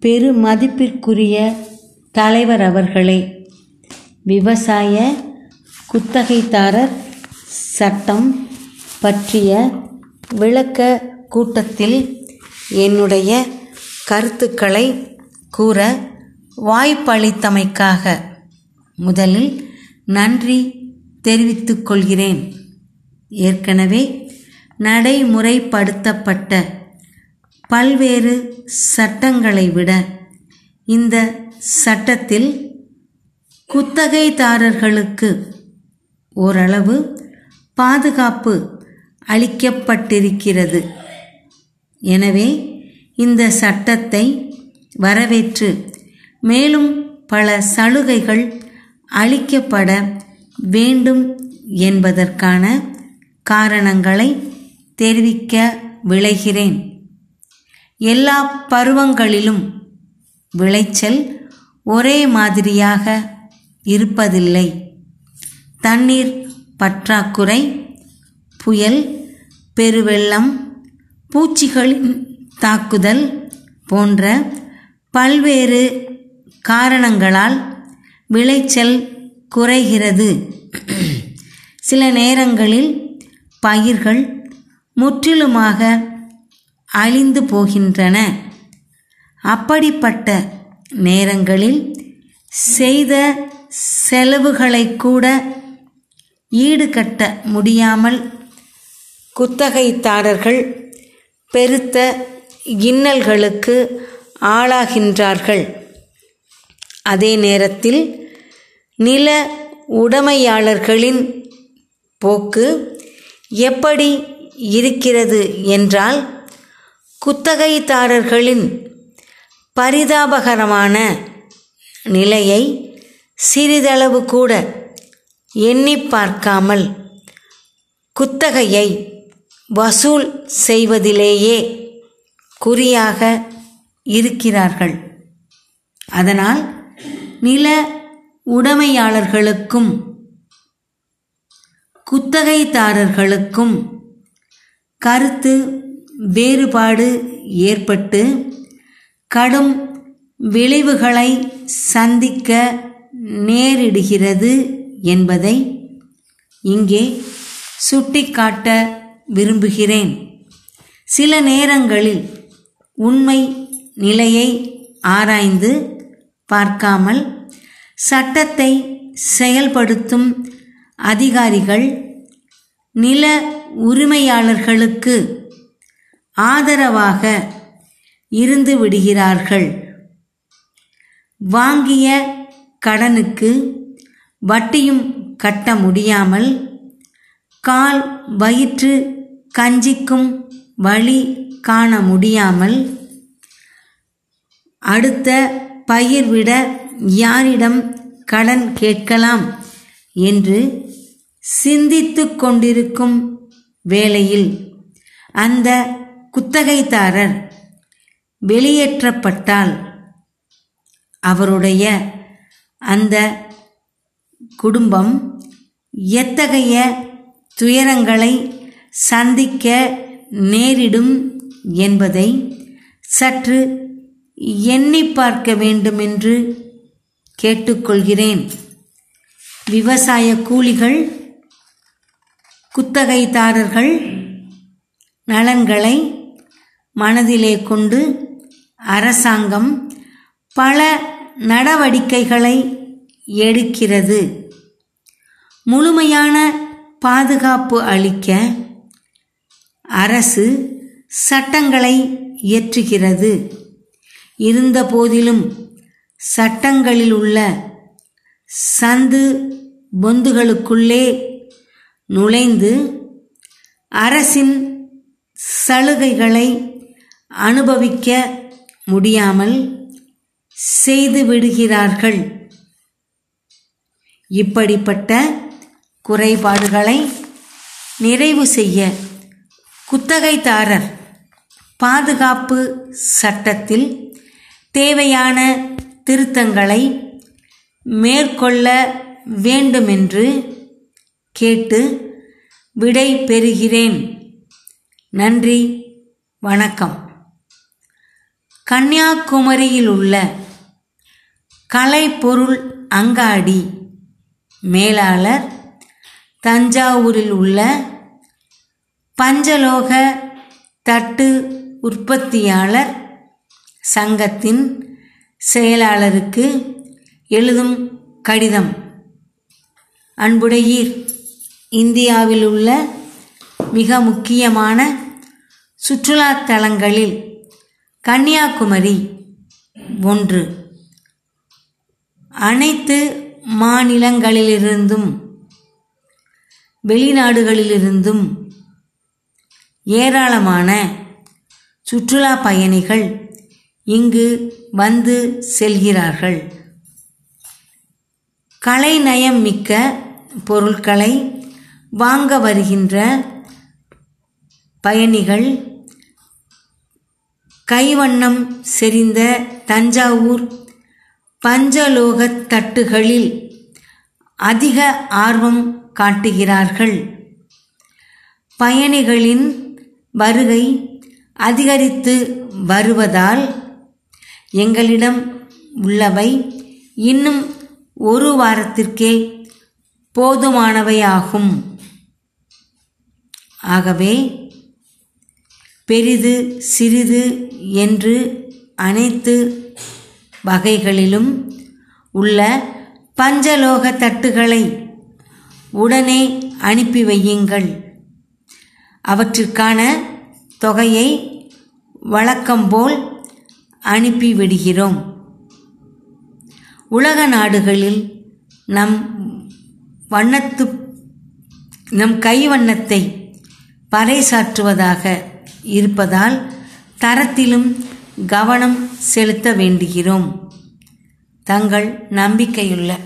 பெருமதிப்பிற்குரிய தலைவர் அவர்களே விவசாய குத்தகைதாரர் சட்டம் பற்றிய விளக்க கூட்டத்தில் என்னுடைய கருத்துக்களை கூற வாய்ப்பளித்தமைக்காக முதலில் நன்றி தெரிவித்துக் கொள்கிறேன். ஏற்கனவே நடைமுறைப்படுத்தப்பட்ட பல்வேறு சட்டங்களை விட இந்த சட்டத்தில் குத்தகைதாரர்களுக்கு ஓரளவு பாதுகாப்பு அளிக்கப்பட்டிருக்கிறது. எனவே இந்த சட்டத்தை வரவேற்று மேலும் பல சலுகைகள் அளிக்கப்பட வேண்டும் என்பதற்கான காரணங்களை தெரிவிக்க விளைகிறேன். எல்லா பருவங்களிலும் விளைச்சல் ஒரே மாதிரியாக இருப்பதில்லை. தண்ணீர் பற்றாக்குறை புயல் பெருவெள்ளம் பூச்சிகளின் தாக்குதல் போன்ற பல்வேறு காரணங்களால் விளைச்சல் குறைகிறது. சில நேரங்களில் பயிர்கள் முற்றிலுமாக அழிந்து போகின்றன. அப்படிப்பட்ட நேரங்களில் செய்த செலவுகளை கூட ஈடுகட்ட முடியாமல் குத்தகைதாரர்கள் பெருத்த இன்னல்களுக்கு ஆளாகின்றார்கள். அதே நேரத்தில் நில உடைமையாளர்களின் போக்கு எப்படி இருக்கிறது என்றால் குத்தகைதாரர்களின் பரிதாபகரமான நிலையை சிறிதளவு கூட எண்ணி பார்க்காமல் குத்தகையை வசூல் செய்வதிலேயே குறியாக இருக்கிறார்கள். அதனால் நில உடைமையாளர்களுக்கும் குத்தகைதாரர்களுக்கும் கருத்து வேறுபாடு ஏற்பட்டு கடும் விளைவுகளை சந்திக்க நேரிடுகிறது என்பதை இங்கே சுட்டிக்காட்ட விரும்புகிறேன். சில நேரங்களில் உண்மை நிலையை ஆராய்ந்து பார்க்காமல் சட்டத்தை செயல்படுத்தும் அதிகாரிகள் நில உரிமையாளர்களுக்கு ஆதரவாக இருந்து விடுகிறார்கள். வாங்கிய கடனுக்கு வட்டியும் கட்ட முடியாமல் கால் வயிற்று கஞ்சிக்கும் வழி காண முடியாமல் அடுத்த பயிர்விட யாரிடம் கடன் கேட்கலாம் என்று சிந்தித்து கொண்டிருக்கும் வேளையில் அந்த குத்தகைதாரர் வெளியேற்றப்பட்டால் அவருடைய அந்த குடும்பம் எத்தகைய துயரங்களை சந்திக்க நேரிடும் என்பதை சற்று எண்ணி பார்க்க வேண்டும் என்று கேட்டுக்கொள்கிறேன். விவசாய கூலிகள் குத்தகைதாரர்கள் நலன்களை மனதிலே கொண்டு அரசாங்கம் பல நடவடிக்கைகளை எடுக்கிறது. முழுமையான பாதுகாப்பு அளிக்க அரசு சட்டங்களை இயற்றுகிறது. இருந்தபோதிலும் சட்டங்களில் உள்ள சந்து பொந்துகளுக்குள்ளே நுழைந்து அரசின் சலுகைகளை அனுபவிக்க முடியாமல் செய்து விடுகிறார்கள். இப்படிப்பட்ட குறைபாடுகளை நிறைவு செய்ய குத்தகைதாரர் பாதுகாப்பு சட்டத்தில் தேவையான திருத்தங்களை மேற்கொள்ள வேண்டுமென்று கேட்டு விடை பெறுகிறேன் நன்றி வணக்கம். கன்னியாகுமரியில் உள்ள கலைப்பொருள் அங்காடி மேலாளர் தஞ்சாவூரில் உள்ள பஞ்சலோக தட்டு உற்பத்தியாளர் சங்கத்தின் செயலாளருக்கு எழுதும் கடிதம். அன்புடையீர் இந்தியாவில் உள்ள மிக முக்கியமான சுற்றுலாத்தலங்களில் கன்னியாகுமரி ஒன்று. அனைத்து மாநிலங்களிலிருந்தும் வெளிநாடுகளிலிருந்தும் ஏராளமான சுற்றுலா பயணிகள் இங்கு வந்து செல்கிறார்கள். கலைநயம் மிக்க பொருட்களை வாங்க வருகின்ற பயணிகள் கைவண்ணம் செறிந்த தஞ்சாவூர் பஞ்சலோகத் தட்டுகளில் அதிக ஆர்வம் காட்டுகிறார்கள். பயணிகளின் வருகை அதிகரித்து வருவதால் எங்களிடம் உள்ளவை இன்னும் ஒரு வாரத்திற்கே போதுமானவையாகும். ஆகவே பெரிது சிறிது என்று அனைத்து வகைகளிலும் உள்ள பஞ்சலோக தட்டுகளை உடனே அனுப்பி வையுங்கள். அவற்றிற்கான தொகையை வழக்கம்போல் அனுப்பிவிடுகிறோம் உலக நாடுகளில் நம் வண்ணத்து நம் கைவண்ணத்தை பறைசாற்றுவதாக இருப்பதால் தரத்திலும் கவனம் செலுத்த வேண்டுகிறோம். தங்கள் நம்பிக்கையுள்ள